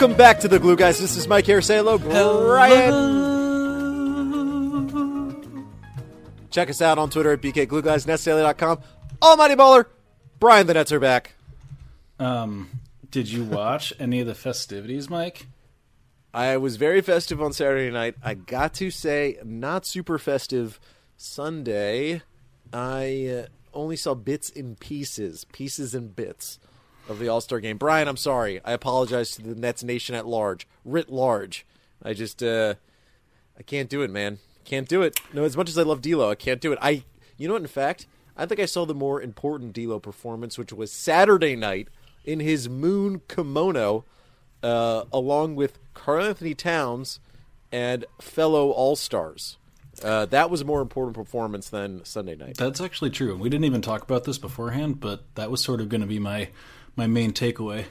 Welcome back to the Glue Guys. This is Mike Harrisalo. Brian. Check us out on Twitter at BKGlueGuys, NetsDaily.com. Almighty Baller, Brian the Nets are back. Um, did you watch any of the festivities, Mike? I was very festive on Saturday night. I got to say, not super festive Sunday. I uh, only saw bits and pieces, pieces and bits of the All Star game. Brian, I'm sorry. I apologize to the Nets nation at large, writ large. I just, uh, I can't do it, man. Can't do it. No, as much as I love D'Lo, I can't do it. I, you know what? In fact, I think I saw the more important D'Lo performance, which was Saturday night in his moon kimono, uh, along with Carl Anthony Towns and fellow All Stars. Uh, that was a more important performance than Sunday night. That's actually true. We didn't even talk about this beforehand, but that was sort of going to be my my main takeaway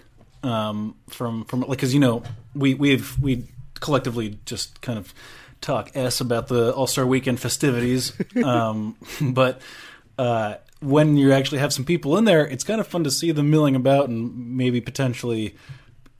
um, from from like because you know we we've we collectively just kind of talk s about the All Star Weekend festivities, um, but uh, when you actually have some people in there, it's kind of fun to see them milling about and maybe potentially,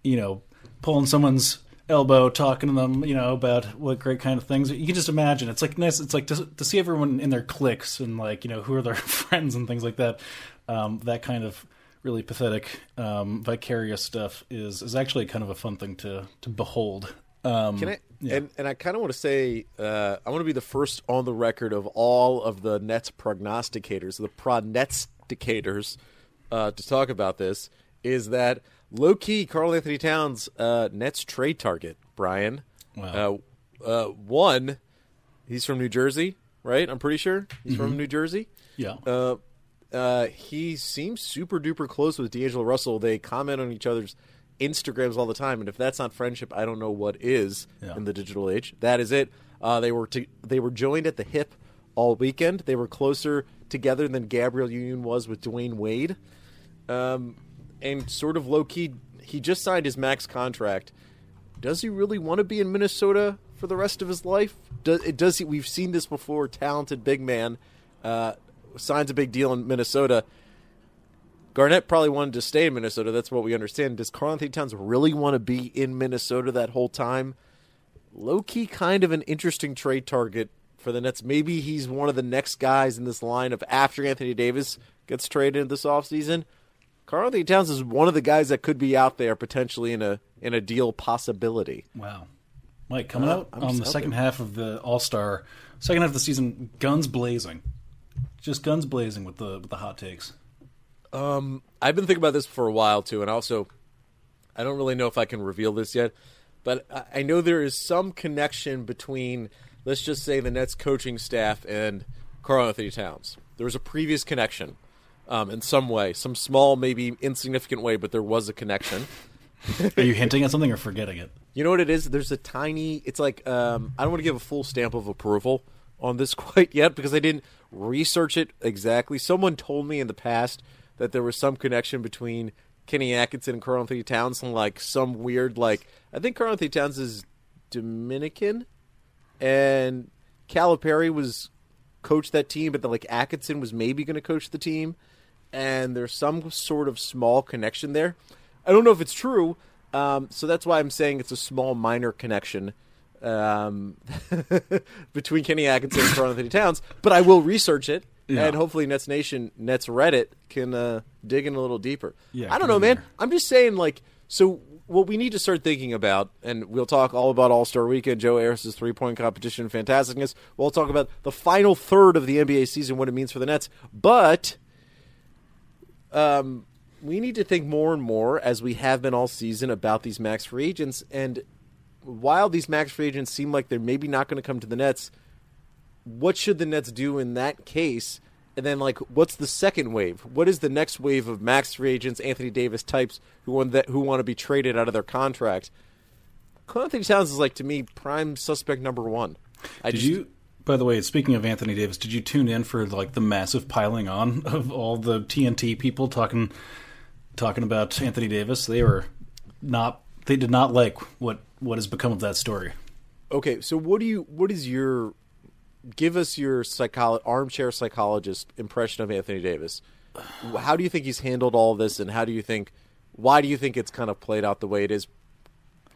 you know, pulling someone's elbow, talking to them, you know, about what great kind of things. You can just imagine. It's like nice. It's like to, to see everyone in their cliques and like you know who are their friends and things like that. Um, that kind of really pathetic, um, vicarious stuff is is actually kind of a fun thing to to behold. Um, Can I? yeah. And and I kind of want to say uh, I want to be the first on the record of all of the Nets prognosticators, the prognosticators, uh, to talk about this. Is that low key Carl Anthony Towns uh, Nets trade target? Brian, Wow. uh, uh, one, he's from New Jersey, right? I'm pretty sure he's from New Jersey. yeah. Uh, he seems super duper close with D'Angelo Russell. They comment on each other's Instagrams all the time, and if that's not friendship, I don't know what is Yeah. in the digital age. That is it. Uh, they were to, they were joined at the hip all weekend. They were closer together than Gabrielle Union was with Dwyane Wade, um, and sort of low key. He just signed his max contract. Does he really want to be in Minnesota for the rest of his life? Does, does he? We've seen this before. Talented big man uh, signs a big deal in Minnesota. Garnett probably wanted to stay in Minnesota. That's what we understand. Does Carl Anthony Towns really want to be in Minnesota that whole time? Low key, kind of an interesting trade target for the Nets. Maybe he's one of the next guys in this line of after Anthony Davis gets traded this offseason. Carl Anthony Towns is one of the guys that could be out there potentially in a in a deal possibility. Wow. Mike, coming Uh, out I'm on the out second half of the All Star, second half of the season, guns blazing, just guns blazing with the with the hot takes. Um, I've been thinking about this for a while too, and also, I don't really know if I can reveal this yet, but I- I know there is some connection between, let's just say, the Nets coaching staff and Carl Anthony Towns. There was a previous connection, um, in some way, some small, maybe insignificant way, but there was a connection. Are you hinting at something or forgetting it? You know what it is? There's a tiny. It's like um, I don't want to give a full stamp of approval on this quite yet because I didn't research it exactly. Someone told me in the past that there was some connection between Kenny Atkinson and Carl Anthony Towns, and like some weird like I think Carl Anthony Towns is Dominican, and Calipari was coached that team, but then like Atkinson was maybe going to coach the team, and there's some sort of small connection there. I don't know if it's true, um, so that's why I'm saying it's a small minor connection um, between Kenny Atkinson and Carl Anthony Towns. But I will research it, Yeah. and hopefully Nets Nation, Nets Reddit can uh, dig in a little deeper. Yeah, I don't know, man. there. I'm just saying, like, so what we need to start thinking about, and we'll talk all about All Star Weekend, Joe Harris's three point competition, fantasticness. We'll talk about the final third of the NBA season, what it means for the Nets. But um, we need to think more and more, as we have been all season, about these max free agents. And while these max free agents seem like they're maybe not going to come to the Nets, what should the Nets do in that case? And then, like, what's the second wave? What is the next wave of max free agents, Anthony Davis types who want that who want to be traded out of their contract? Anthony Towns is like to me prime suspect number one. I Did just, you? By the way, speaking of Anthony Davis, did you tune in for like the massive piling on of all the TNT people talking talking about Anthony Davis? They were not. They did not like what what has become of that story. Okay, so what do you? What is your? Give us your psycholo- armchair psychologist impression of Anthony Davis. How do you think he's handled all this, and how do you think? Why do you think it's kind of played out the way it is?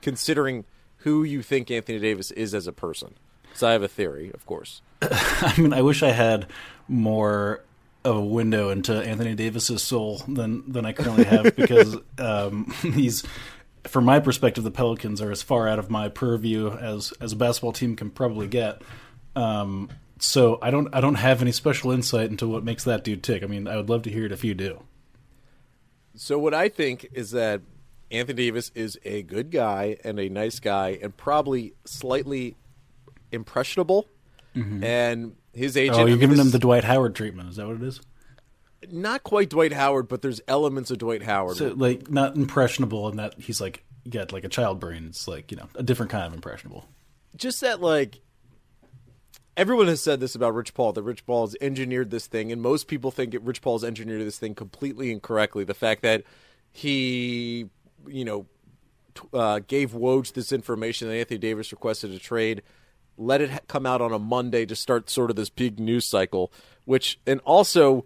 considering who you think Anthony Davis is as a person. So I have a theory, of course. I mean, I wish I had more of a window into Anthony Davis's soul than than I currently have because um, he's, from my perspective, the Pelicans are as far out of my purview as as a basketball team can probably get. Um, so I don't I don't have any special insight into what makes that dude tick. I mean, I would love to hear it if you do. So what I think is that Anthony Davis is a good guy and a nice guy and probably slightly impressionable. And his agent. Oh, you're mean, giving this him the Dwight Howard treatment. Is that what it is? Not quite Dwight Howard, but there's elements of Dwight Howard. So like not impressionable and that he's like got like a child brain. It's like you know a different kind of impressionable. just that like everyone has said this about Rich Paul that Rich Paul has engineered this thing, and most people think Rich Paul has engineered this thing completely incorrectly. The fact that he, you know, t- uh, gave Woj this information that Anthony Davis requested a trade, let it come out on a Monday to start sort of this big news cycle, which and also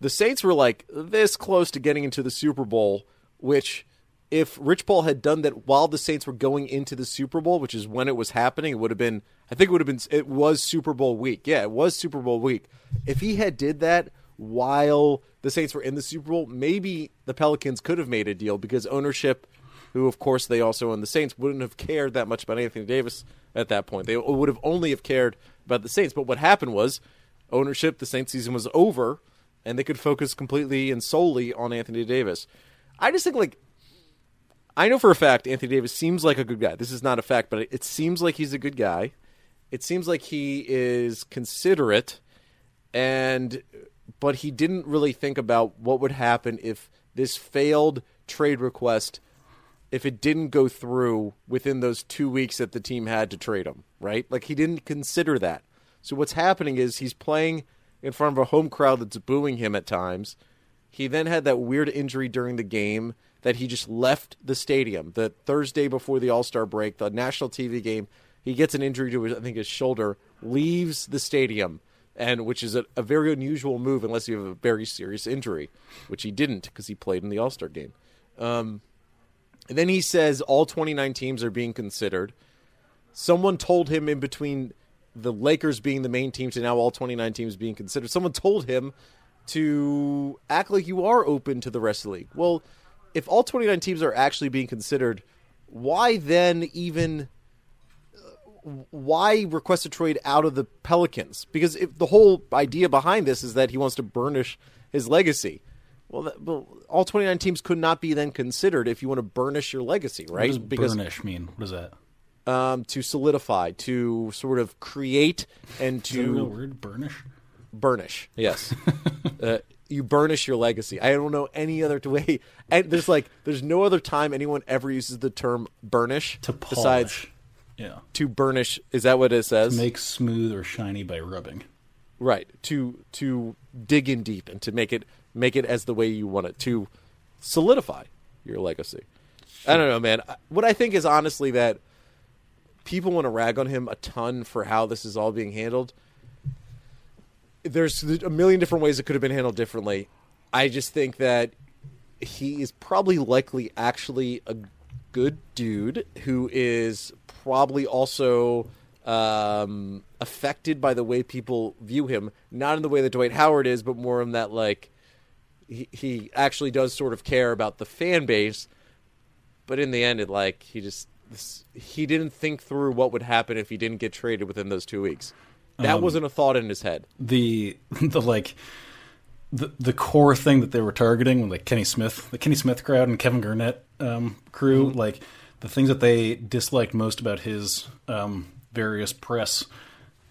the Saints were like this close to getting into the Super Bowl, which if Rich Paul had done that while the Saints were going into the Super Bowl, which is when it was happening, it would have been I think it would have been it was Super Bowl week. Yeah, it was Super Bowl week. If he had did that while the Saints were in the Super Bowl, maybe the Pelicans could have made a deal because ownership who of course they also own the Saints wouldn't have cared that much about Anthony Davis at that point. They would have only have cared about the Saints. But what happened was ownership, the Saints season was over and they could focus completely and solely on Anthony Davis. I just think like I know for a fact Anthony Davis seems like a good guy. This is not a fact, but it seems like he's a good guy. It seems like he is considerate and but he didn't really think about what would happen if this failed trade request if it didn't go through within those 2 weeks that the team had to trade him, right? Like he didn't consider that. So what's happening is he's playing in front of a home crowd that's booing him at times. He then had that weird injury during the game that he just left the stadium. The Thursday before the All Star break, the national TV game, he gets an injury to his, I think his shoulder, leaves the stadium, and which is a, a very unusual move unless you have a very serious injury, which he didn't because he played in the All Star game. Um, and then he says all 29 teams are being considered. Someone told him in between the Lakers being the main team to now all 29 teams being considered. Someone told him to act like you are open to the rest of the league. Well, if all 29 teams are actually being considered, why then even uh, why request a trade out of the Pelicans? Because if the whole idea behind this is that he wants to burnish his legacy. Well, that, well, all 29 teams could not be then considered if you want to burnish your legacy, right? What does because burnish mean? What is that? Um, to solidify, to sort of create, and Is that a real to word? Burnish. burnish. Yes, uh, you burnish your legacy. I don't know any other way. And there's like, there's no other time anyone ever uses the term burnish To polish. besides yeah. to burnish. Is that what it says? Make smooth or shiny by rubbing. right. To to dig in deep and to make it make it as the way you want it to solidify your legacy. I don't know, man. What I think is honestly that people want to rag on him a ton for how this is all being handled. There's a million different ways it could have been handled differently. I just think that he is probably likely actually a good dude who is probably also um, affected by the way people view him, not in the way that Dwight Howard is, but more in that like he, he actually does sort of care about the fan base. But in the end, it like he just this, he didn't think through what would happen if he didn't get traded within those two weeks. That wasn't a thought in his head. The the like the the core thing that they were targeting, like Kenny Smith, the Kenny Smith crowd and Kevin Garnett um, crew, Mm-hmm. like the things that they disliked most about his um, various press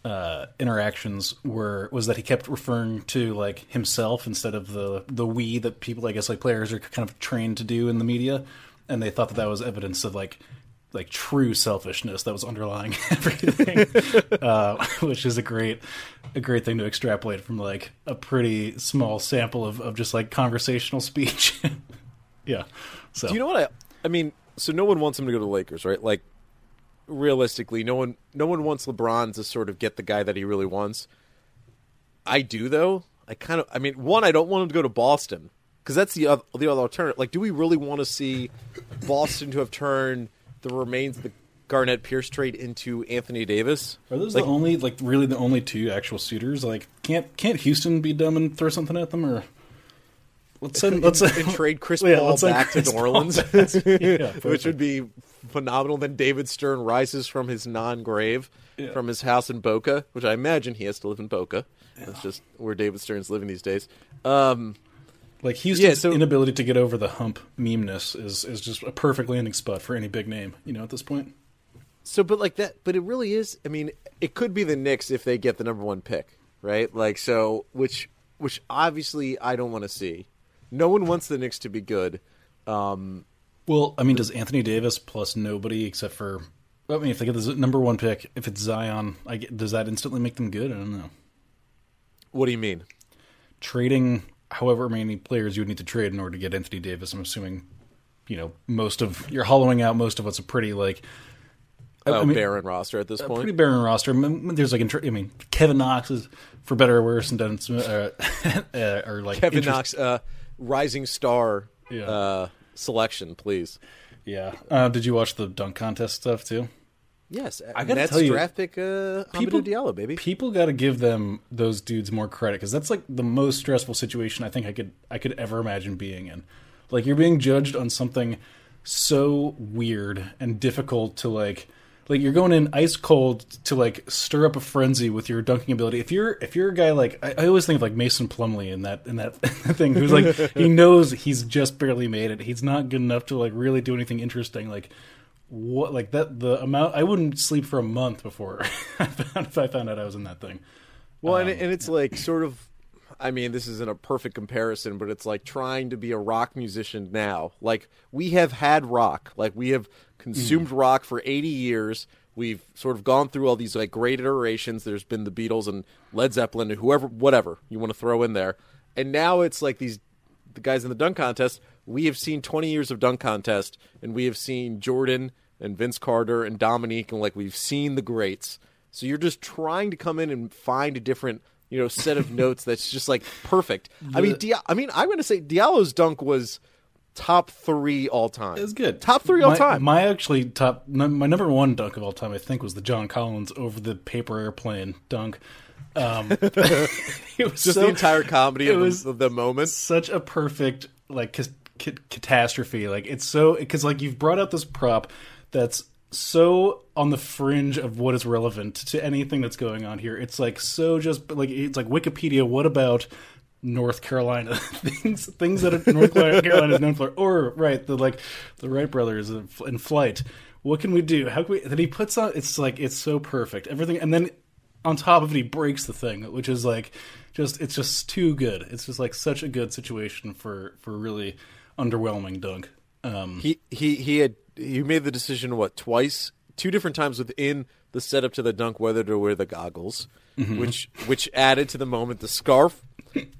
uh, interactions were was that he kept referring to like himself instead of the the we that people I guess like players are kind of trained to do in the media, and they thought that that was evidence of like like true selfishness that was underlying everything, uh, which is a great a great thing to extrapolate from like a pretty small sample of, of just like conversational speech. yeah. So Do you know what I? I mean, so no one wants him to go to the Lakers, right? Like, realistically, no one, no one wants LeBron to sort of get the guy that he really wants. I do, though. I kind of, I mean, one, I don't want him to go to Boston because that's the other, the other alternative. Like, do we really want to see Boston to have turned the remains of the Garnett Pierce trade into Anthony Davis. Are those Like- the only like really the only two actual suitors? Like can't can't Houston be dumb and throw something at them or let's send let's and trade Chris Yeah, Paul back Chris to New Orleans. Yeah, which would be phenomenal. Then David Stern rises from his non-grave, Yeah. from his house in Boca, which I imagine he has to live in Boca. That's just where David Stern's living these days. Um, like Houston's Yeah, so- inability to get over the hump memeness is is just a perfect landing spot for any big name, you know, at this point. so, but like that, but it really is. I mean, it could be the Knicks if they get the number one pick, right? Like so, which which obviously I don't want to see. No one wants the Knicks to be good. Um, Well, I mean, does Anthony Davis plus nobody except for I mean, if they get the number one pick, if it's Zion, I get, does that instantly make them good? I don't know. what do you mean? trading however many players you would need to trade in order to get Anthony Davis. I'm assuming, you know, most of you're hollowing out most of what's a pretty like Oh, I mean, barren roster at this a point. pretty barren roster. I mean, There's like, I mean, Kevin Knox is for better or worse, and Dennis Smith, uh, uh, or like Kevin interest- Knox, uh, rising star Yeah. uh, selection, please. Yeah. Uh, did you watch the dunk contest stuff too? Yes, I gotta Nets tell you, draft pick uh, people- Diallo, baby. People got to give them those dudes more credit because that's like the most stressful situation I think I could I could ever imagine being in. Like you're being judged on something so weird and difficult to like like you're going in ice cold to like stir up a frenzy with your dunking ability. If you're if you're a guy like I, I always think of like Mason Plumlee in that in that thing who's like he knows he's just barely made it. He's not good enough to like really do anything interesting. Like what like that the amount I wouldn't sleep for a month before I found, if I found out I was in that thing. Well, Um, and, and it's like sort of. I mean, this isn't a perfect comparison, but it's like trying to be a rock musician now. Like we have had rock, like we have consumed Hmm. rock for eighty years. We've sort of gone through all these like great iterations. There's been the Beatles and Led Zeppelin and whoever, whatever you want to throw in there. And now it's like these the guys in the dunk contest. We have seen 20 years of dunk contest, and we have seen Jordan and Vince Carter and Dominique, and like we've seen the greats. So you're just trying to come in and find a different, you know, set of notes that's just like perfect. I mean, Dia- I mean, I'm going to say Diallo's dunk was top three all time. It was good. Top three all my, time. My actually top n- my number one dunk of all time I think was the John Collins over the paper airplane dunk. Um, it was just so- the entire comedy it of, was the, of the moment. such a perfect like cas- ca- catastrophe. Like it's so because like you've brought out this prop that's so on the fringe of what is relevant to anything that's going on here. It's like so just like it's like Wikipedia. What about North Carolina things things that are, North Carolina is known for, or right the like the Wright brothers in in flight. What can we do? How can we? That he puts on. It's like it's so perfect. Everything, and then on top of it, he breaks the thing, which is like just it's just too good. It's just like such a good situation for for really underwhelming dunk. Um, He he he had he made the decision what twice, two different times within the setup to the dunk whether to wear the goggles, Mm-hmm. which which added to the moment. The scarf,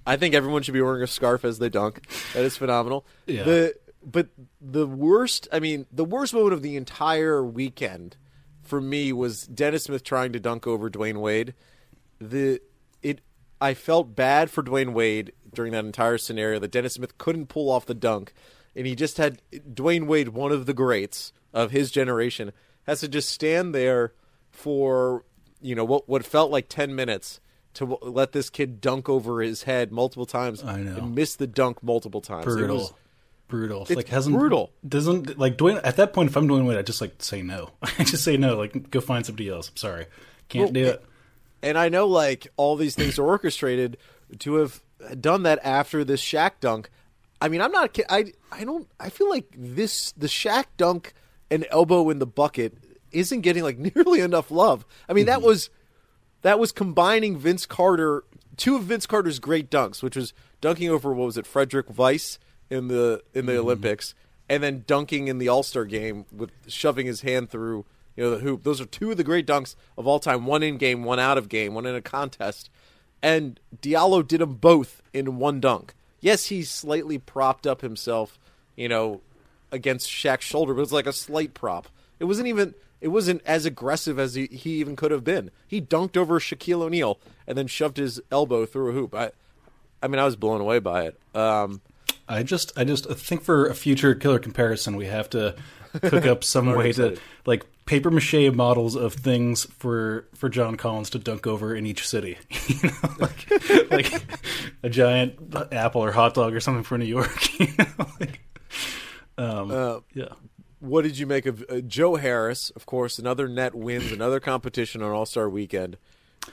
I think everyone should be wearing a scarf as they dunk. That is phenomenal. Yeah. The but the worst, I mean, the worst moment of the entire weekend for me was Dennis Smith trying to dunk over Dwyane Wade. The it I felt bad for Dwyane Wade during that entire scenario that Dennis Smith couldn't pull off the dunk, and he just had Dwyane Wade, one of the greats of his generation, has to just stand there for you know what what felt like ten minutes to w- let this kid dunk over his head multiple times I know. and miss the dunk multiple times. It brutal, was- brutal. It's like hasn't brutal. Doesn't like Dwyane at that point. If I'm Dwyane Wade, I just like say no. I just say no. Like go find somebody else. I'm sorry, can't Well, do it. And I know like all these things are orchestrated to have done that after this Shaq dunk. I mean, I'm not. I I don't. I feel like this the Shaq dunk and elbow in the bucket isn't getting like nearly enough love. I mean, that mm-hmm. was that was combining Vince Carter, two of Vince Carter's great dunks, which was dunking over what was it, Frédéric Weis in the in the mm-hmm. Olympics, and then dunking in the All Star game with shoving his hand through you know the hoop. Those are two of the great dunks of all time. One in game, one out of game, one in a contest, and Diallo did them both in one dunk. Yes, he slightly propped up himself, you know, against Shaq's shoulder, but it was like a slight prop. It wasn't even it wasn't as aggressive as he, he even could have been. He dunked over Shaquille O'Neal and then shoved his elbow through a hoop. I I mean, I was blown away by it. Um, I just, I just think for a future killer comparison, we have to cook up some way to like paper mache models of things for for John Collins to dunk over in each city. you know, like like a giant apple or hot dog or something for New York. You know, like, um, Uh, yeah. what did you make of uh, Joe Harris? Of course, another net wins another competition on All Star Weekend.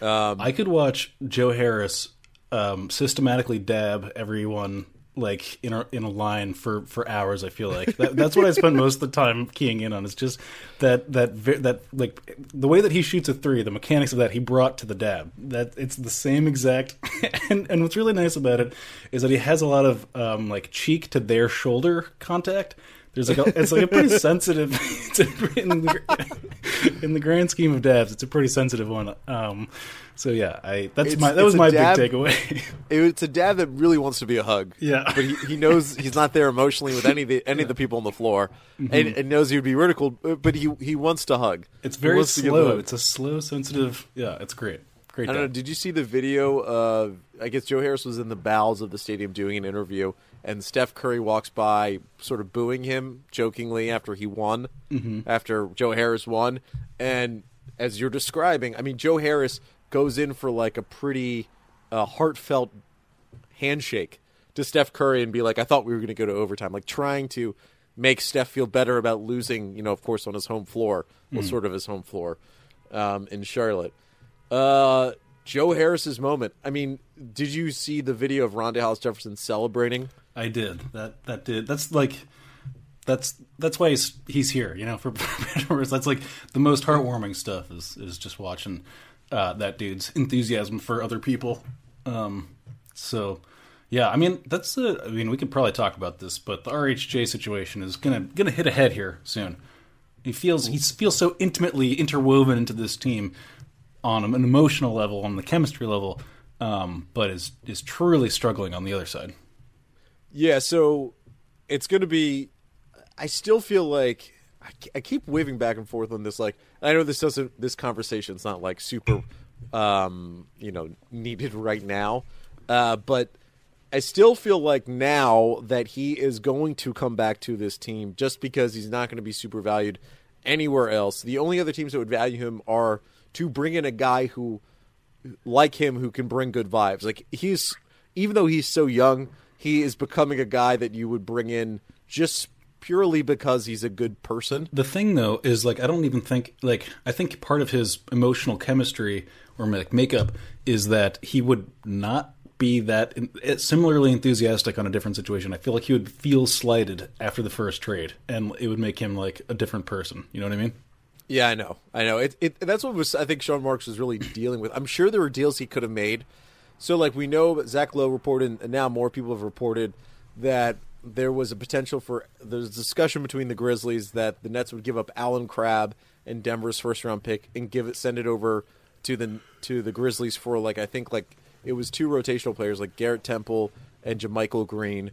Um, I could watch Joe Harris um, systematically dab everyone like in a in a line for for hours. I feel like that, that's what I spent most of the time keying in on. Is just that that that like the way that he shoots a three, the mechanics of that he brought to the dab. That it's the same exact. and and what's really nice about it is that he has a lot of um, like cheek to their shoulder contact. There's like a, it's like a pretty sensitive a, in, the, in the grand scheme of dabs. It's a pretty sensitive one. Um, so yeah, I that's It's- my that was my dab- big takeaway. it's a dad that really wants to be a hug. Yeah. but he, he knows he's not there emotionally with any of the any of the people on the floor, Mm-hmm. and, and knows he would be ridiculed. But he he wants to hug. It's very slow. It's a slow, sensitive. Yeah, it's great. Great. I don't know. Did you see the video? Of, I guess Joe Harris was in the bowels of the stadium doing an interview, and Steph Curry walks by, sort of booing him jokingly after he won, Mm-hmm. after Joe Harris won. And as you're describing, I mean, Joe Harris goes in for like a pretty uh, heartfelt handshake to Steph Curry and be like, "I thought we were going to go to overtime," like trying to make Steph feel better about losing. You know, of course, on his home floor, well, sort of his home floor um, in Charlotte. Uh, Joe Harris's moment. I mean, did you see the video of Rondae Hollis Jefferson celebrating? I did. That that did. That's like that's that's why he's he's here. You know, for that's like the most heartwarming stuff. Is is just watching uh, that dude's enthusiasm for other people. Um, so. Yeah, I mean that's. I mean, we could probably talk about this, but the RHJ situation is gonna gonna hit a head here soon. He feels he feels so intimately interwoven into this team on an emotional level, on the chemistry level, um, but is is truly struggling on the other side. Yeah, so it's going to be. I still feel like I, I keep waving back and forth on this. Like, I know this doesn't. This conversation's not like super, um, you know, needed right now, uh, but I still feel like now that he is going to come back to this team just because he's not going to be super valued anywhere else. The only other teams that would value him are to bring in a guy who like him who can bring good vibes. Like he's even though he's so young, he is becoming a guy that you would bring in just purely because he's a good person. The thing though is like I don't even think like I think part of his emotional chemistry or like makeup is that he would not be that eh, similarly enthusiastic on a different situation. I feel like he would feel slighted after the first trade, and it would make him like a different person. You know what I mean? Yeah, I know. I know. It, it that's what was I think Sean Marks was really dealing with. I'm sure there were deals he could have made. So like we know Zach Lowe reported and now more people have reported that there was a potential for there's discussion between the Grizzlies that the Nets would give up Allen Crabbe and Denver's first round pick and give it send it over to the to the Grizzlies for like I think like it was two rotational players like Garrett Temple and JaMychal Green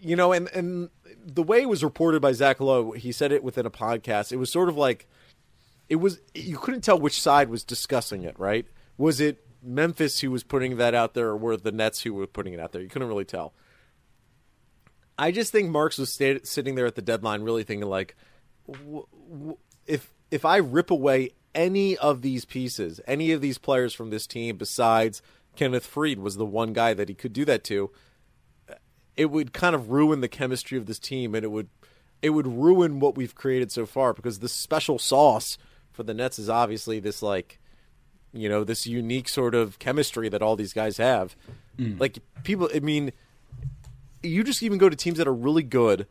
you know, and and the way it was reported by Zach Lowe, he said it within a podcast. It was sort of like it was you couldn't tell which side was discussing it. Right? Was it Memphis who was putting that out there, or were the Nets who were putting it out there? You couldn't really tell. I just think Marks was sta- sitting there at the deadline, really thinking like, w- w- if if I rip away any of these pieces, any of these players from this team, besides Kenneth Faried was the one guy that he could do that to it would kind of ruin the chemistry of this team and it would it would ruin what we've created so far because the special sauce for the Nets is obviously this like you know this unique sort of chemistry that all these guys have mm. like people I mean you just even go to teams that are really good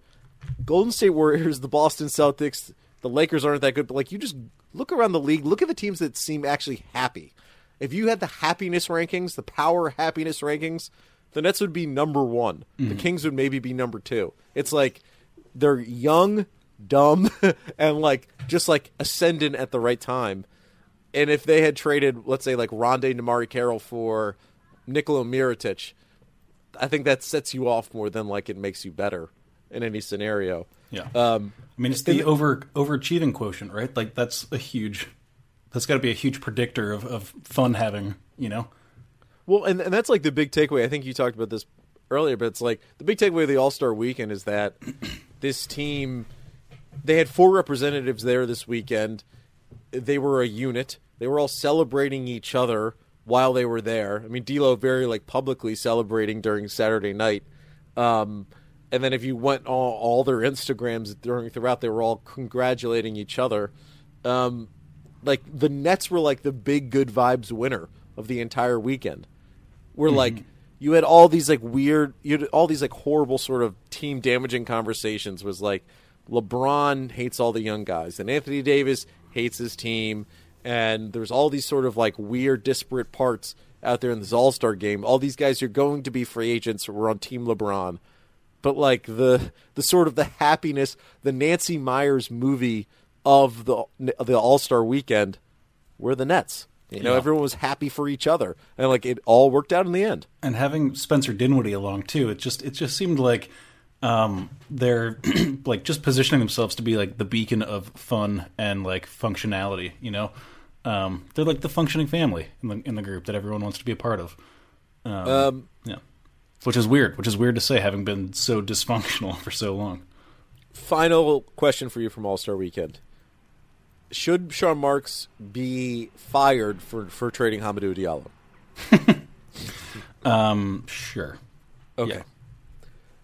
Golden State Warriors the Boston Celtics the Lakers aren't that good but like you just look around the league look at the teams that seem actually happy if you had the happiness rankings the power happiness rankings the Nets would be number one. The mm-hmm. Kings would maybe be number two. It's like they're young, dumb, and like just like ascendant at the right time. And if they had traded, let's say, like Rondae DeMarre Carroll for Nikola Mirotic, I think that sets you off more than like it makes you better in any scenario. Yeah. Um, I mean, it's the over overachieving quotient, right? Like that's a huge. That's got to be a huge predictor of, of fun having. You know. Well, and, and that's like the big takeaway. I think you talked about this earlier, but it's like the big takeaway of the All Star Weekend is that this team they had four representatives there this weekend. They were a unit. They were all celebrating each other while they were there. I mean, D'Lo very like publicly celebrating during Saturday night. Um, and then if you went all, all their Instagrams during throughout, they were all congratulating each other. Um, like the Nets were like the big good vibes winner of the entire weekend. Where like you had all these like weird, you had all these like horrible sort of team damaging conversations. Was like LeBron hates all the young guys, and Anthony Davis hates his team, and there's all these sort of like weird disparate parts out there in this All Star game. All these guys are going to be free agents. We're on Team LeBron but like the the sort of the happiness, the Nancy Meyers movie of the the All Star Weekend, were the Nets. You know, Yeah. everyone was happy for each other, and like it all worked out in the end. and having Spencer Dinwiddie along too, it just it just seemed like um, they're like just positioning themselves to be like the beacon of fun and like functionality. You know, um, they're like the functioning family in the in the group that everyone wants to be a part of. Um, Yeah, which is weird. Which is weird to say, having been so dysfunctional for so long. final question for you from All Star Weekend: Should Sean Marks be fired for for trading Hamidou Diallo? Um, sure. Okay.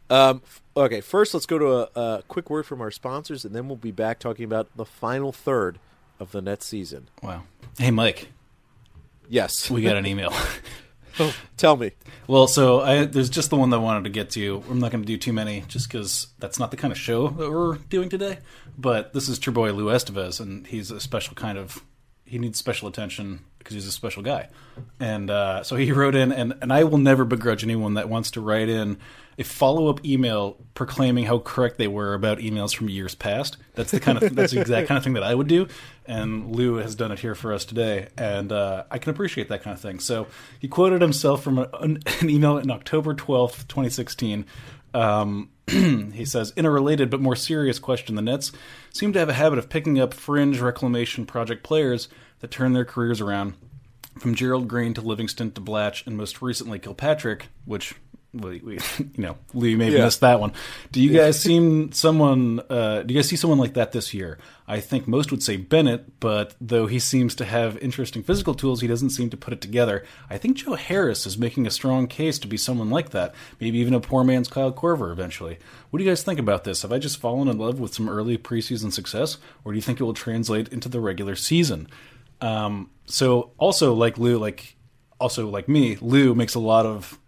Um, f- okay. First, let's go to a, a quick word from our sponsors, and then we'll be back talking about the final third of the Nets season. Wow. Hey, Mike, Yes. we got an email. oh, Tell me. Well, so I, there's just the one that I wanted to get to. I'm not going to do too many, just because that's not the kind of show that we're doing today. But this is your Boy Lou Estevez, and he's a special kind of. He needs special attention because he's a special guy, and uh, so he wrote in, and, and I will never begrudge anyone that wants to write in a follow up email proclaiming how correct they were about emails from years past. That's the kind of that's the exact kind of thing that I would do, and Lou has done it here for us today, and uh, I can appreciate that kind of thing. So he quoted himself from an, an email in October twelfth, twenty sixteen. Um, he says, in a related but more serious question, the Nets seem to have a habit of picking up fringe reclamation project players that turn their careers around. From Gerald Green to Livingston to Blatche, and most recently Kilpatrick, which we, we you know, Lee may have Yeah. missed that one. Do you guys seem someone? Uh, do you guys see someone like that this year? I think most would say Bennett, but though he seems to have interesting physical tools, he doesn't seem to put it together. I think Joe Harris is making a strong case to be someone like that. Maybe even a poor man's Kyle Korver eventually. What do you guys think about this? Have I just fallen in love with some early preseason success, or do you think it will translate into the regular season? Um, so also like Lou, like also like me, Lou makes a lot of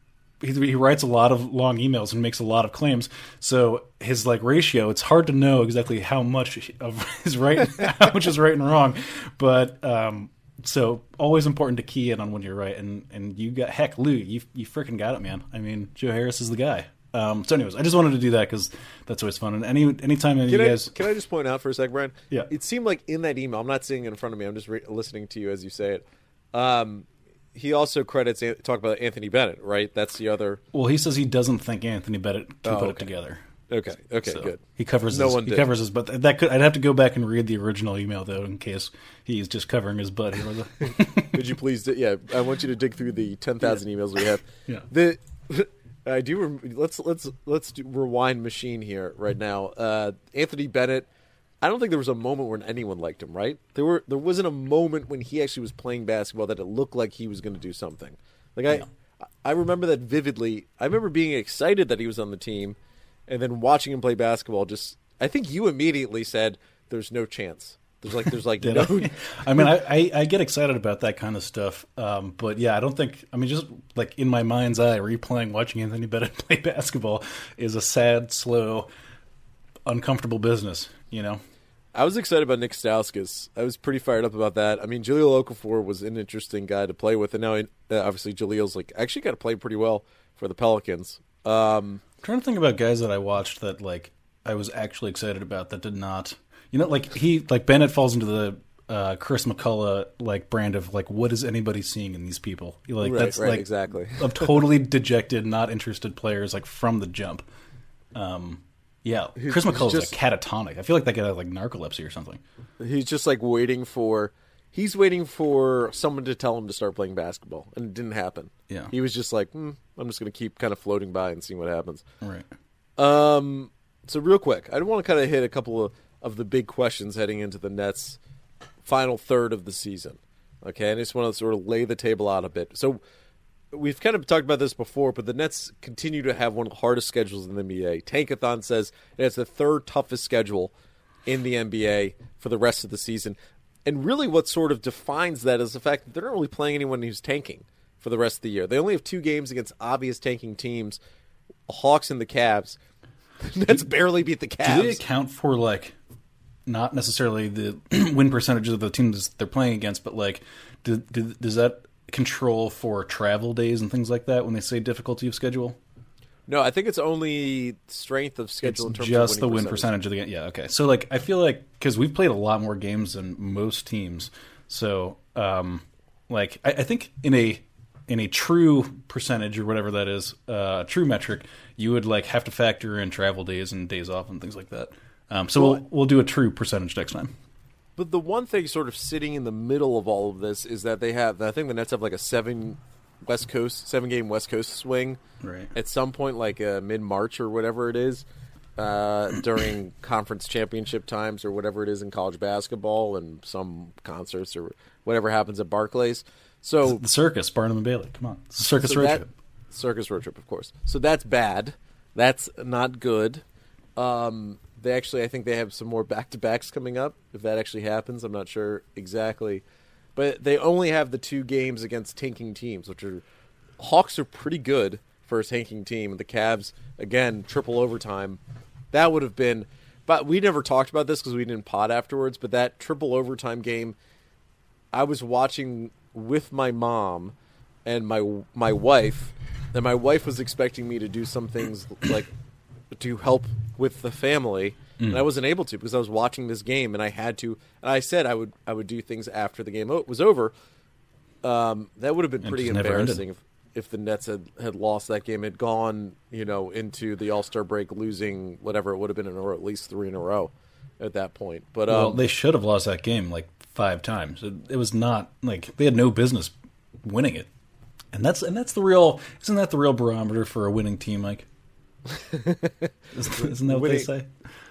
he, he writes a lot of long emails and makes a lot of claims. So his like ratio, it's hard to know exactly how much of his right, how much is right and wrong. But um, so always important to key in on when you're right. And and you got heck, Lou, you you freaking got it, man. I mean, Joe Harris is the guy. Um, so, anyways, I just wanted to do that because that's always fun. And any anytime any Can of I, you guys, can I just point out for a sec, Brian? Yeah. It seemed like in that email, I'm not seeing it in front of me. I'm just re- listening to you as you say it. Um, he also credits talk about Anthony Bennett, right? That's the other. well, he says he doesn't think Anthony Bennett can Oh, put it together. Okay. Okay. So good. He covers. No his, one He did. covers his butt. That could. I'd have to go back and read the original email though, in case he's just covering his butt here. Could you please? Yeah, I want you to dig through the ten thousand emails we have. Yeah. The I do. Rem- let's let's let's do rewind machine here right now. Uh, Anthony Bennett. I don't think there was a moment when anyone liked him. Right? There were. There wasn't a moment when he actually was playing basketball that it looked like he was going to do something. Like I, I remember that vividly. I remember being excited that he was on the team, and then watching him play basketball. Just, I think you immediately said, "There's no chance." There's like, there's like no. I? Mean, I, I, I get excited about that kind of stuff, um, but yeah, I don't think. I mean, just like in my mind's eye, replaying watching Anthony Bennett play basketball is a sad, slow, uncomfortable business. You know, I was excited about Nick Stauskas. I was pretty fired up about that. I mean, Jahlil Okafor was an interesting guy to play with, and now uh, obviously Jahlil's like actually got to play pretty well for the Pelicans. Um, I'm trying to think about guys that I watched that like I was actually excited about that did not. You know, like he like Bennett falls into the uh, Chris McCullough like brand of like what is anybody seeing in these people? Like Right, that's right, like exactly. of totally dejected, not interested players like from the jump. Um, yeah, Chris he's McCullough's just- like catatonic. I feel like that guy had like narcolepsy or something. he's just like waiting for. He's waiting for someone to tell him to start playing basketball, and it didn't happen. Yeah. he was just like, hmm, I'm just going to keep kind of floating by and seeing what happens. Right. Um, so real quick, I want to kind of hit a couple of, of the big questions heading into the Nets' final third of the season. Okay, and I just want to sort of lay the table out a bit. So we've kind of talked about this before, but the Nets continue to have one of the hardest schedules in the NBA. Tankathon says it's the third toughest schedule in the NBA for the rest of the season. And really, what sort of defines that is the fact that they're not really playing anyone who's tanking for the rest of the year. They only have two games against obvious tanking teams, Hawks and the Cavs. The Nets barely beat the Cavs. Do they account for like not necessarily the win percentages of the teams they're playing against, but like, do, do, does that control for travel days and things like that when they say difficulty of schedule? No, I think it's only strength of schedule in It's terms just of the win percentage. percentage of the game. Yeah, okay. So like, I feel like because we've played a lot more games than most teams, so um, like I, I think in a in a true percentage or whatever that is, uh, true metric, you would like have to factor in travel days and days off and things like that. Um, so we'll we'll do a true percentage next time. But the one thing sort of sitting in the middle of all of this is that they have. I think the Nets have like a seven West Coast, seven game West Coast swing Right. at some point, like uh, mid March or whatever it is, uh, during conference championship times or whatever it is in college basketball and some concerts or whatever happens at Barclays. So The circus, Barnum and Bailey. Come on, it's circus so road that- trip. Circus road trip, of course. So that's bad. That's not good. Um, they actually, I think they have some more back to backs coming up. If that actually happens, I'm not sure exactly. But they only have the two games against tanking teams, which are Hawks are pretty good for a tanking team. The Cavs, again, triple overtime. That would have been. But we never talked about this because we didn't pod afterwards. But that triple overtime game, I was watching with my mom and my my wife, and my wife was expecting me to do some things like to help with the family, and I wasn't able to because I was watching this game, and I had to. And I said I would I would do things after the game was over. Um, that would have been pretty just never ended. embarrassing if, if the Nets had, had lost that game, had gone you know into the All Star break losing whatever it would have been in a row, at least three in a row at that point. But um, Well, they should have lost that game like five times. It, it was not like they had no business winning it, and that's and that's the real. Isn't that the real barometer for a winning team, Mike? isn't, that what they Winning- say?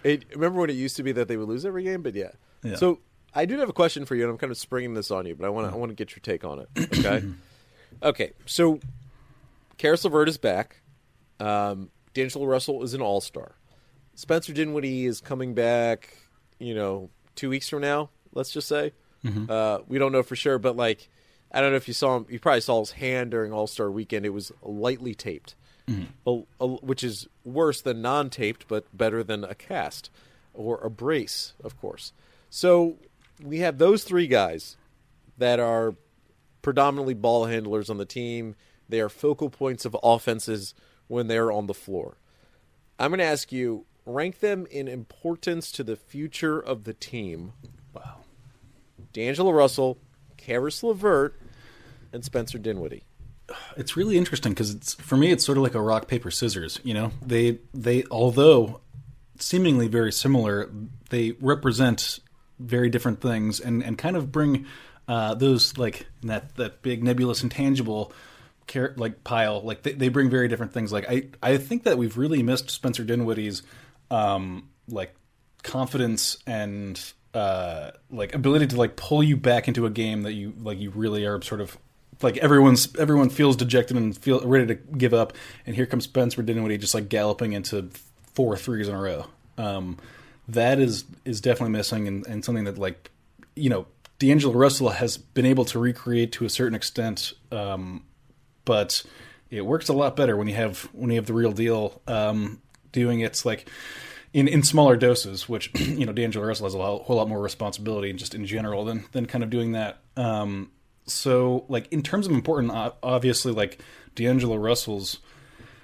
It, remember when it used to be that they would lose every game, but yeah. Yeah. So I do have a question for you, and I'm kind of springing this on you, but I want to I want to get your take on it. Okay. okay. So Caris LeVert is back. Um, D'Angelo Russell is an All Star. Spencer Dinwiddie is coming back. You know, two weeks from now. Let's just say. Uh, we don't know for sure, but like, I don't know if you saw him. You probably saw his hand during All Star Weekend. It was lightly taped a, a- which is worse than non-taped, but better than a cast or a brace, of course. So we have those three guys that are predominantly ball handlers on the team. They are focal points of offenses when they're on the floor. I'm going to ask you rank them in importance to the future of the team. Wow. D'Angelo Russell, Caris LeVert, and Spencer Dinwiddie. It's really interesting because it's for me. It's sort of like a rock paper scissors. You know, they they although seemingly very similar, they represent very different things and and kind of bring uh, those like that that big nebulous intangible car- like pile like they, they bring very different things. Like I I think that we've really missed Spencer Dinwiddie's um, like confidence and uh, like ability to like pull you back into a game that you like you really are sort of like everyone's everyone feels dejected and feel ready to give up, and here comes Spencer Dinwiddie just like galloping into four threes in a row. Um, that is is definitely missing, and, and something that like you know D'Angelo Russell has been able to recreate to a certain extent, um, but it works a lot better when you have when you have the real deal um, doing it's like in, in smaller doses, which you know D'Angelo Russell has a whole lot more responsibility just in general than than kind of doing that. Um, so like in terms of important, obviously like D'Angelo Russell's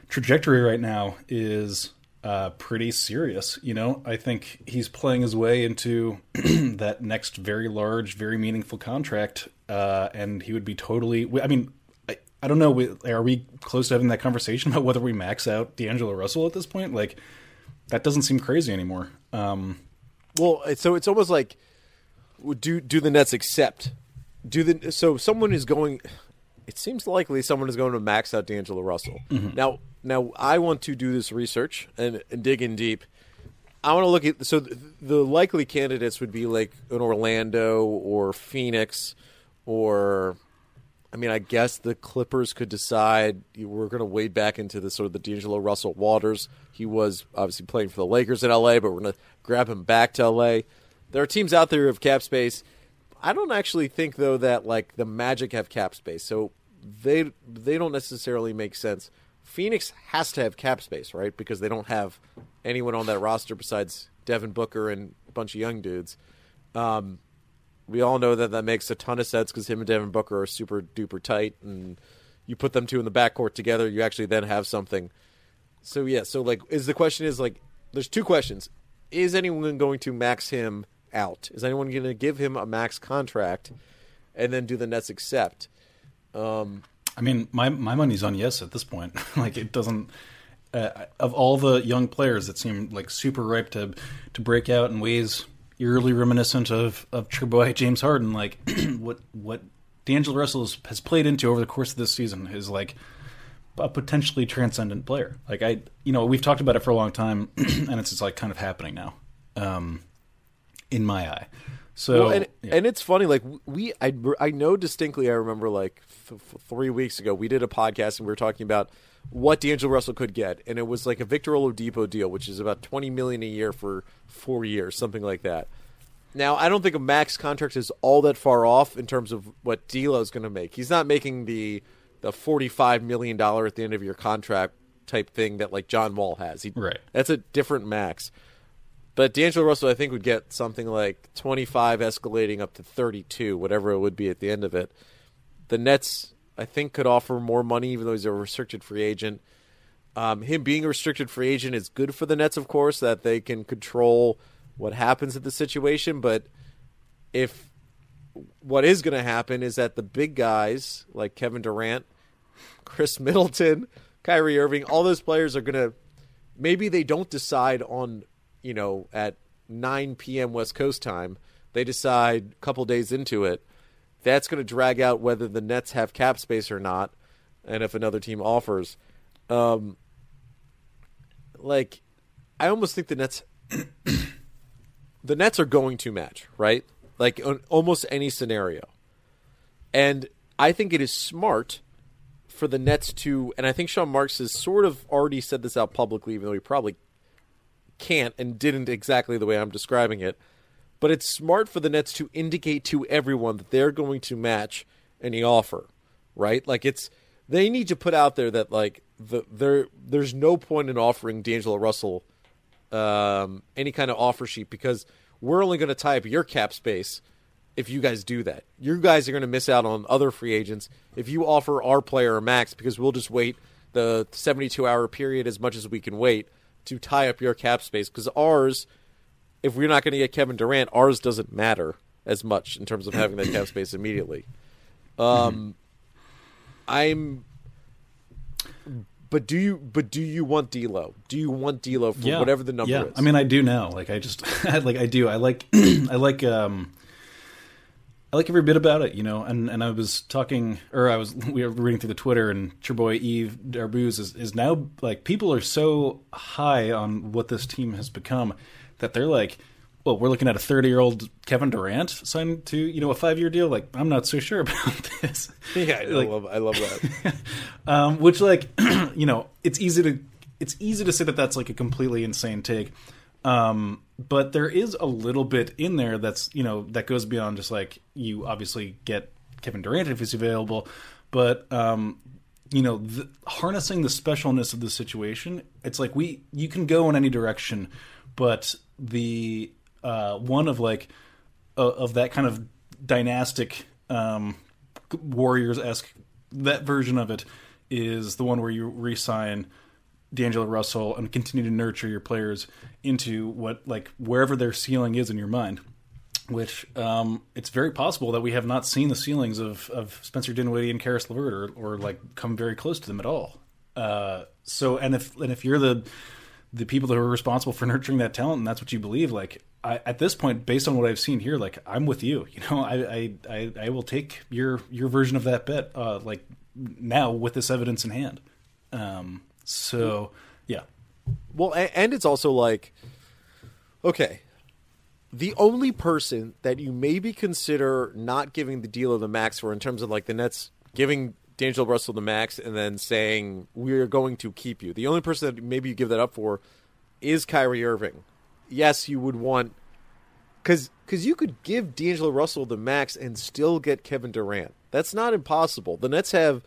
trajectory right now is uh, pretty serious. You know, I think he's playing his way into that next very large, very meaningful contract, uh, and he would be totally. I mean, I, I don't know. Are we close to having that conversation about whether we max out D'Angelo Russell at this point? Like, that doesn't seem crazy anymore. Um, Well, so it's almost like do do the Nets accept do the so someone is going. It seems likely someone is going to max out D'Angelo Russell. Mm-hmm. Now, now I want to do this research and, and dig in deep. I want to look at so the, the likely candidates would be like an Orlando or Phoenix, or I mean, I guess the Clippers could decide we're going to wade back into the sort of the D'Angelo Russell waters. He was obviously playing for the Lakers in LA, but we're going to grab him back to LA. There are teams out there who have cap space. I don't actually think though that like the Magic have cap space, so they they don't necessarily make sense. Phoenix has to have cap space, right? Because they don't have anyone on that roster besides Devin Booker and a bunch of young dudes. Um, we all know that that makes a ton of sense because him and Devin Booker are super duper tight, and you put them two in the backcourt together, you actually then have something. So yeah, so like, is the question is like, there's two questions: Is anyone going to max him out? Is anyone going to give him a max contract, and then do the Nets accept? Um, I mean, my my money's on yes at this point. like it doesn't. Uh, of all the young players that seem like super ripe to to break out in ways eerily reminiscent of of true boy James Harden, like what what D'Angelo Russell has, has played into over the course of this season is like a potentially transcendent player. Like I, you know, we've talked about it for a long time, and it's just like kind of happening now, um, in my eye. So well, and, yeah. and it's funny, like we, I, I know distinctly. I remember like th- three weeks ago, we did a podcast and we were talking about what D'Angelo Russell could get, and it was like a Victor Oladipo deal, which is about twenty million a year for four years, something like that. Now, I don't think a max contract is all that far off in terms of what D'Lo is going to make. He's not making the the forty five million dollar at the end of your contract type thing that like John Wall has. He, Right. That's a different max. But D'Angelo Russell, I think, would get something like 25 escalating up to 32, whatever it would be at the end of it. The Nets, I think, could offer more money, even though he's a restricted free agent. Um, him being a restricted free agent is good for the Nets, of course, that they can control what happens at the situation. But if what is going to happen is that the big guys like Kevin Durant, Khris Middleton, Kyrie Irving, all those players are going to maybe they don't decide on you know at 9 p.m. West Coast time. They decide a couple days into it. That's going to drag out whether the Nets have cap space or not, and if another team offers. Um, like, I almost think the Nets, the Nets are going to match, right? Like on almost any scenario, and I think it is smart for the Nets to, and I think Sean Marks has sort of already said this out publicly, even though he probably can't and didn't exactly the way I'm describing it. But it's smart for the Nets to indicate to everyone that they're going to match any offer, right? Like it's they need to put out there that like the there there's no point in offering D'Angelo Russell um, any kind of offer sheet because we're only going to tie up your cap space if you guys do that. You guys are going to miss out on other free agents if you offer our player a max because we'll just wait the 72 hour period as much as we can wait to tie up your cap space because ours, if we're not going to get Kevin Durant, ours doesn't matter as much in terms of having that cap space immediately. Um, I'm. But do you? But do you want D'Lo? Do you want D'Lo for whatever the number yeah. is? I mean, I do now. Like, I just like I do. I like I like um I like every bit about it, you know. And and I was talking, or I was we were reading through the Twitter, and your boy Eve Darbuz is is now like people are so high on what this team has become that they're like. Well, we're looking at a 30 year old Kevin Durant signed to you know a five year deal. Like, I'm not so sure about this. yeah, I Like- love. I love that. um, which like you know it's easy to it's easy to say that that's like a completely insane take um, but there is a little bit in there that's you know that goes beyond just like you obviously get Kevin Durant if he's available. But um, you know the, harnessing the specialness of the situation it's like we you can go in any direction but the uh, one of like uh, of that kind of dynastic um, warriors esque that version of it is the one where you re-sign D'Angelo Russell and continue to nurture your players into what like wherever their ceiling is in your mind. Which um, it's very possible that we have not seen the ceilings of, of Spencer Dinwiddie and Caris LeVert or, or like come very close to them at all. Uh, so and if and if you're the the people that are responsible for nurturing that talent and that's what you believe, like I, at this point, based on what I've seen here, like I'm with you. You know, I I, I, I will take your your version of that bet. Uh, like now with this evidence in hand. Um, so yeah. Well, and it's also like, okay, the only person that you maybe consider not giving the deal of the max for, in terms of like the Nets giving D'Angelo Russell the max and then saying we're going to keep you. The only person that maybe you give that up for is Kyrie Irving. Yes, you would want because because you could give D'Angelo Russell the max and still get Kevin Durant. That's not impossible. The Nets have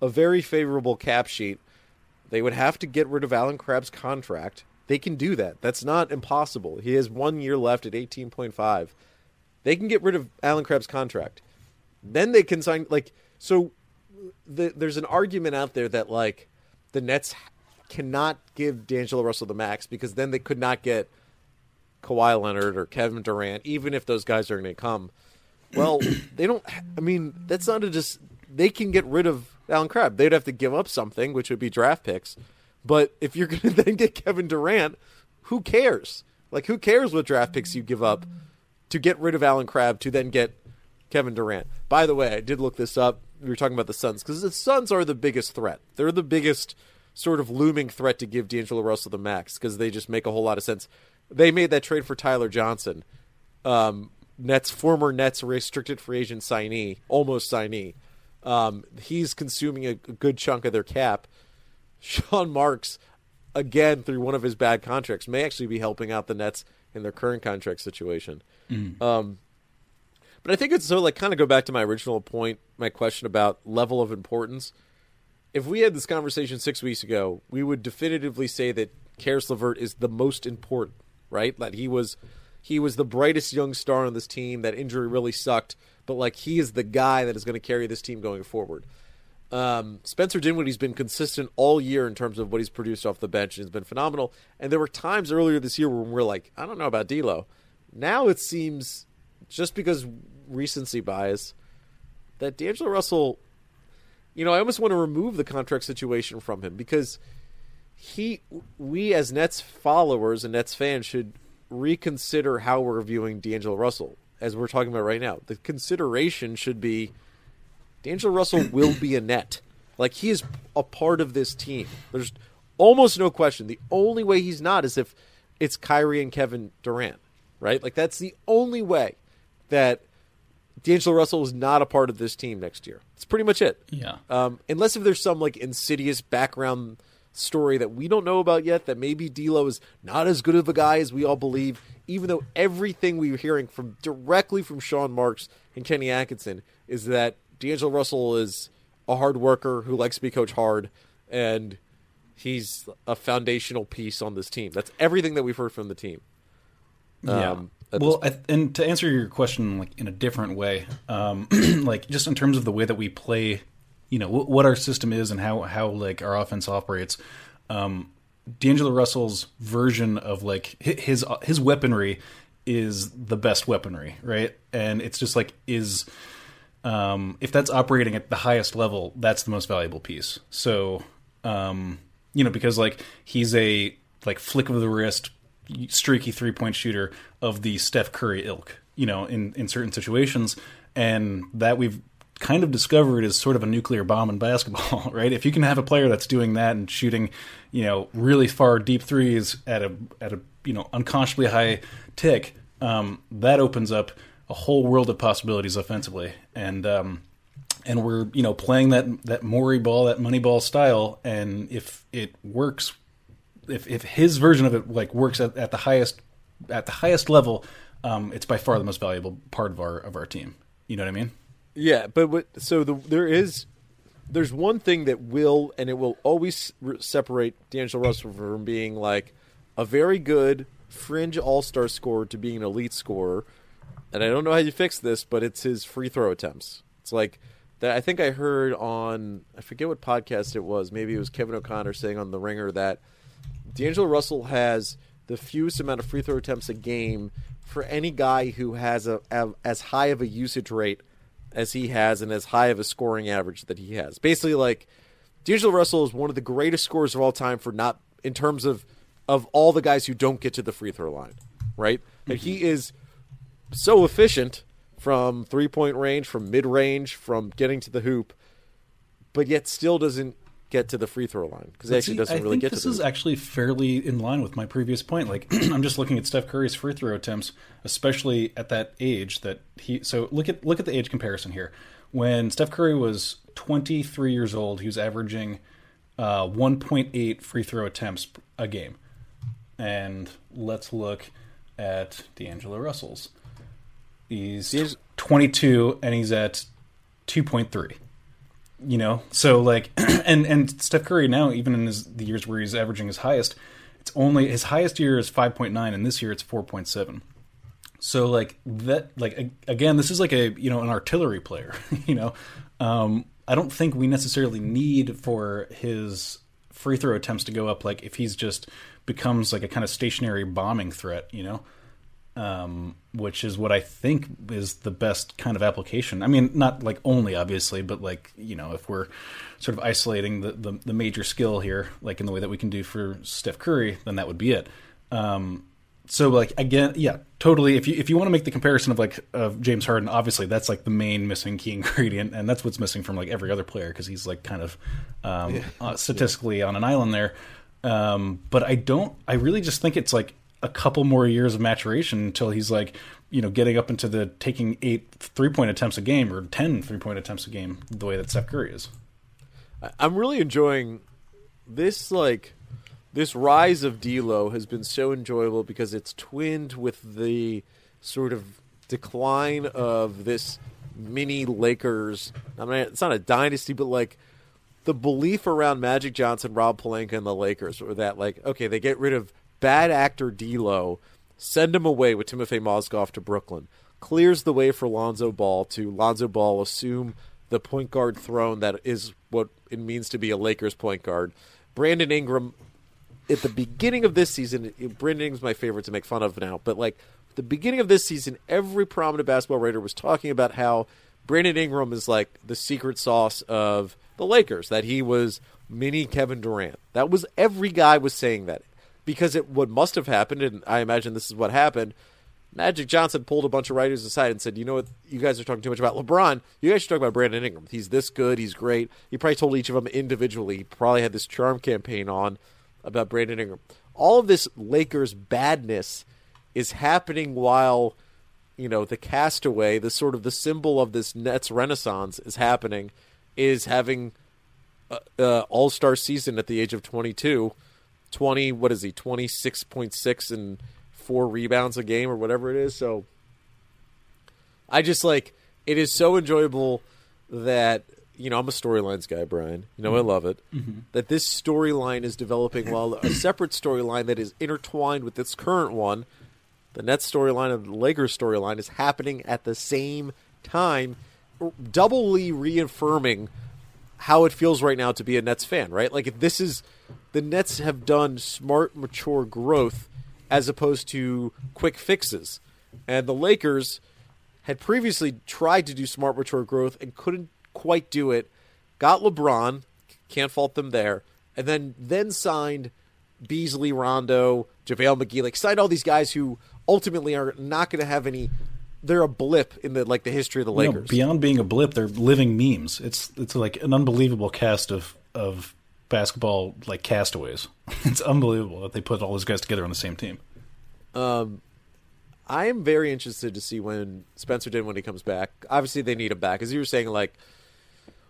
a very favorable cap sheet. They would have to get rid of Allen Crabbe's contract. They can do that. That's not impossible. He has one year left at eighteen point five. They can get rid of Allen Crabbe's contract. Then they can sign like so. The, there's an argument out there that like the Nets cannot give D'Angelo Russell the max because then they could not get Kawhi Leonard or Kevin Durant, even if those guys are going to come. Well, they don't. I mean, that's not a just. They can get rid of Allen Crabbe. They'd have to give up something, which would be draft picks. But if you're going to then get Kevin Durant, who cares? Like, who cares what draft picks you give up to get rid of Allen Crabbe to then get Kevin Durant? By the way, I did look this up. We were talking about the Suns because the Suns are the biggest threat. They're the biggest sort of looming threat to give D'Angelo Russell the max because they just make a whole lot of sense. They made that trade for Tyler Johnson, um, Nets former Nets restricted free agent signee, almost signee. Um, he's consuming a, a good chunk of their cap. Sean Marks, again through one of his bad contracts, may actually be helping out the Nets in their current contract situation. Mm. Um, but I think it's so like kind of go back to my original point, my question about level of importance. If we had this conversation six weeks ago, we would definitively say that Caris LeVert is the most important, right? That he was he was the brightest young star on this team. That injury really sucked, but like he is the guy that is going to carry this team going forward. Um, Spencer Dinwiddie's been consistent all year in terms of what he's produced off the bench and has been phenomenal. And there were times earlier this year when we are like, I don't know about D'Lo. Now it seems just because recency bias that D'Angelo Russell, you know, I almost want to remove the contract situation from him because he, we as Nets followers and Nets fans should reconsider how we're viewing D'Angelo Russell as we're talking about right now. The consideration should be D'Angelo Russell will be a net. Like he is a part of this team. There's almost no question. The only way he's not is if it's Kyrie and Kevin Durant, right? Like that's the only way that D'Angelo Russell is not a part of this team next year. It's pretty much it. Yeah. Um, unless if there's some like insidious background story that we don't know about yet, that maybe D'Lo is not as good of a guy as we all believe. Even though everything we are hearing from directly from Sean Marks and Kenny Atkinson is that D'Angelo Russell is a hard worker who likes to be coached hard, and he's a foundational piece on this team. That's everything that we've heard from the team. Yeah. Um, well, I, and to answer your question like in a different way, um, like just in terms of the way that we play, you know, w- what our system is and how how like our offense operates. Um, D'Angelo Russell's version of like his his weaponry is the best weaponry, right? And it's just like is um, if that's operating at the highest level, that's the most valuable piece. So, um, you know, because like he's a like flick of the wrist, streaky three point shooter of the Steph Curry ilk, you know, in in certain situations, and that we've kind of discovered is sort of a nuclear bomb in basketball, right? If you can have a player that's doing that and shooting, you know, really far deep threes at a at a you know unconscionably high tick, um, that opens up a whole world of possibilities offensively, and um, and we're you know playing that that Morey ball, that money ball style, and if it works, if if his version of it like works at, at the highest at the highest level, um, it's by far the most valuable part of our of our team. You know what I mean? Yeah, but what, so the, there is there's one thing that will and it will always separate D'Angelo Russell from being like a very good fringe All Star scorer to being an elite scorer. And I don't know how you fix this, but it's his free throw attempts. It's like that. I think I heard on I forget what podcast it was. Maybe it was Kevin O'Connor saying on the Ringer that D'Angelo Russell has the fewest amount of free throw attempts a game for any guy who has a, a as high of a usage rate as he has and as high of a scoring average that he has. Basically, like D'Angelo Russell is one of the greatest scorers of all time for not in terms of of all the guys who don't get to the free throw line, right? And he mm-hmm. is so efficient from three point range, from mid range, from getting to the hoop, but yet still doesn't get to the free throw line because he actually See, doesn't I really get this to this is actually fairly in line with my previous point. Like, I'm just looking at Steph Curry's free throw attempts, especially at that age that he. So look at look at the age comparison here. When Steph Curry was 23 years old, he was averaging uh, 1.8 free throw attempts a game. And let's look at D'Angelo Russell's. He's He's- 22 and he's at 2.3 you know? So like and and steph curry now even in his the years where he's averaging his highest it's only his highest year is 5.9 and this year it's 4.7 so like that like again this is like a you know an artillery player you know? Um i don't think we necessarily need for his free throw attempts to go up like if he's just becomes like a kind of stationary bombing threat you know um, which is what I think is the best kind of application. I mean, not like only obviously, but like you know, if we're sort of isolating the, the, the major skill here, like in the way that we can do for Steph Curry, then that would be it. Um, so like again, yeah, totally. If you if you want to make the comparison of like of James Harden, obviously that's like the main missing key ingredient, and that's what's missing from like every other player because he's like kind of um, uh, statistically on an island there. Um, but I don't. I really just think it's like a couple more years of maturation until he's like, you know, getting up into the taking eight three point attempts a game or 10 three point attempts a game the way that Steph Curry is. I'm really enjoying this like this rise of D'Lo has been so enjoyable because it's twinned with the sort of decline of this mini Lakers. I mean, it's not a dynasty, but like the belief around Magic Johnson, Rob Pelinka, and the Lakers were that like okay, they get rid of bad actor D'Lo, send him away with Timofey Mozgov to Brooklyn, clears the way for Lonzo Ball to Lonzo Ball assume the point guard throne that is what it means to be a Lakers point guard. Brandon Ingram at the beginning of this season, Brandon Ingram's my favorite to make fun of now, but like the beginning of this season, every prominent basketball writer was talking about how Brandon Ingram is like the secret sauce of the Lakers, that he was mini Kevin Durant. That was every guy was saying that because it what must have happened, and I imagine this is what happened. Magic Johnson pulled a bunch of writers aside and said, "You know what? You guys are talking too much about LeBron. You guys should talk about Brandon Ingram. He's this good. He's great." He probably told each of them individually. He probably had this charm campaign on about Brandon Ingram. All of this Lakers badness is happening while you know the castaway, the sort of the symbol of this Nets renaissance is happening, is having uh, All Star season at the age of 22. 20, what is he, 26.6 and four rebounds a game or whatever it is. So I just like, it is so enjoyable that, you know, I'm a storylines guy, Brian. You know, I love it. Mm-hmm. That this storyline is developing while a separate storyline that is intertwined with this current one, the Nets storyline and the Lakers storyline, is happening at the same time, doubly reaffirming how it feels right now to be a Nets fan, right? Like if this is the Nets have done smart, mature growth as opposed to quick fixes. And the Lakers had previously tried to do smart, mature growth and couldn't quite do it. Got LeBron, can't fault them there, and then then signed Beasley, Rondo, JaVale McGee, like signed all these guys who ultimately are not going to have any. They're a blip in the like the history of the You know, Lakers. beyond being a blip, they're living memes. It's it's like an unbelievable cast of of basketball like castaways. it's unbelievable that they put all those guys together on the same team. Um, I am very interested to see when Spencer did when he comes back. Obviously, they need him back, as you were saying. Like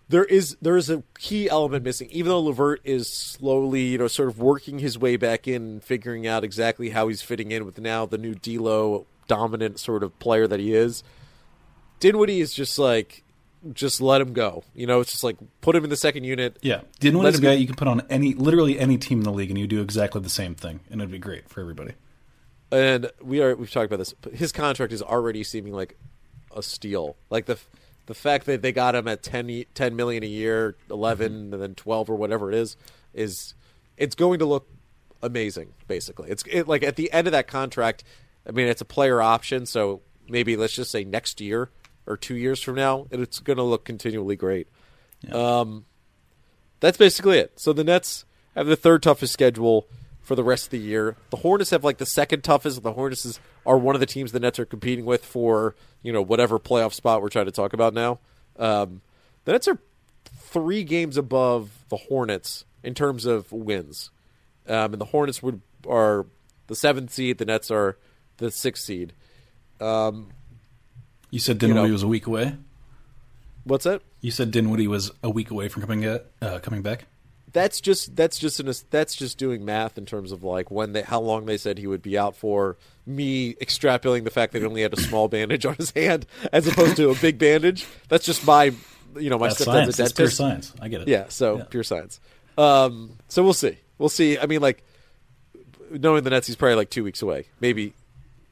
there is there is a key element missing. Even though LeVert is slowly, you know, sort of working his way back in, figuring out exactly how he's fitting in with now the new D'Lo dominant sort of player that he is. Dinwiddie is just like, just let him go. You know, it's just like put him in the second unit. Yeah, Dinwiddie's a guy you can put on any literally any team in the league, and you do exactly the same thing, and it'd be great for everybody. and we are we've talked about this. But his contract is already seeming like a steal. Like the the fact that they got him at 10, 10 million a year, 11 mm-hmm. and then twelve or whatever it is, is it's going to look amazing. Basically, it's it, like at the end of that contract. I mean, it's a player option, so maybe let's just say next year or two years from now, and it's going to look continually great. Um, that's basically it. So the Nets have the third toughest schedule for the rest of the year. The Hornets have like the second toughest. The Hornets are one of the teams the Nets are competing with for you know whatever playoff spot we're trying to talk about now. Um, the Nets are three games above the Hornets in terms of wins, um, and the Hornets would are the seventh seed. The Nets are the sixth seed. Um, You said Dinwiddie know- was a week away. what's that? You said Dinwiddie was a week away from coming at, uh, coming back. that's just that's just an that's just doing math in terms of like when they how long they said he would be out for. Me extrapolating the fact that he only had a small bandage on his hand as opposed to a big bandage. That's just my you know my That's science. a That's pure science. I get it. Yeah, so Yeah. pure science. Um, so we'll see. We'll see. I mean, like knowing the Nets, he's probably like two weeks away, maybe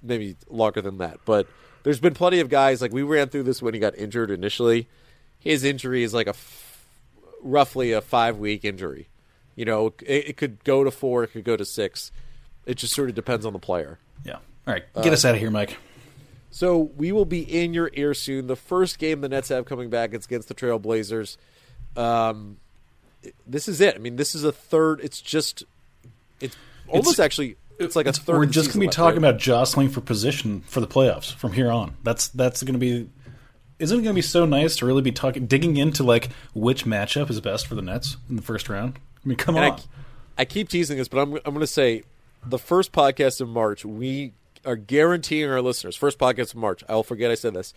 maybe longer than that. But there's been plenty of guys like we ran through this when he got injured initially. His injury is like a f- roughly a five week injury. You know, it, it could go to four, it could go to six. It just sort of depends on the player. Yeah. All right. Get us out of here, Mike. So we will be in your ear soon. The first game the Nets have coming back it's against the Trailblazers. Um, this is it. I mean, this is a third. It's just, it's almost actually. It's like a third. We're just going to be talking right? about jostling for position for the playoffs from here on. That's that's going to be. Isn't it going to be so nice to really be talking, digging into like which matchup is best for the Nets in the first round? I mean, come And on. I, I keep teasing this, but I'm I'm going to say the first podcast in March we are guaranteeing our listeners first podcast in March. I'll forget I said this.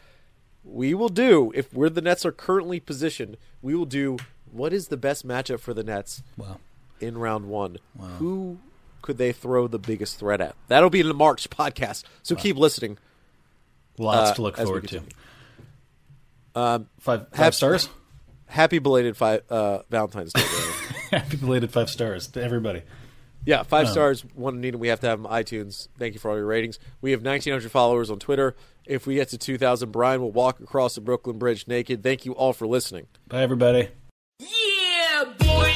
We will do if where the Nets are currently positioned. We will do what is the best matchup for the Nets Wow. in round one. Who could they throw the biggest threat at? That'll be in the March podcast. So keep listening. Lots Uh, to look forward to. Um, Five five hap- stars. happy belated five, uh, Valentine's Day. Happy belated five stars to everybody. yeah, five Um, stars. One need we have to have them iTunes. Thank you for all your ratings. We have 1,900 followers on Twitter. If we get to 2,000, Brian will walk across the Brooklyn Bridge naked. Thank you all for listening. Bye, everybody. Yeah, boy.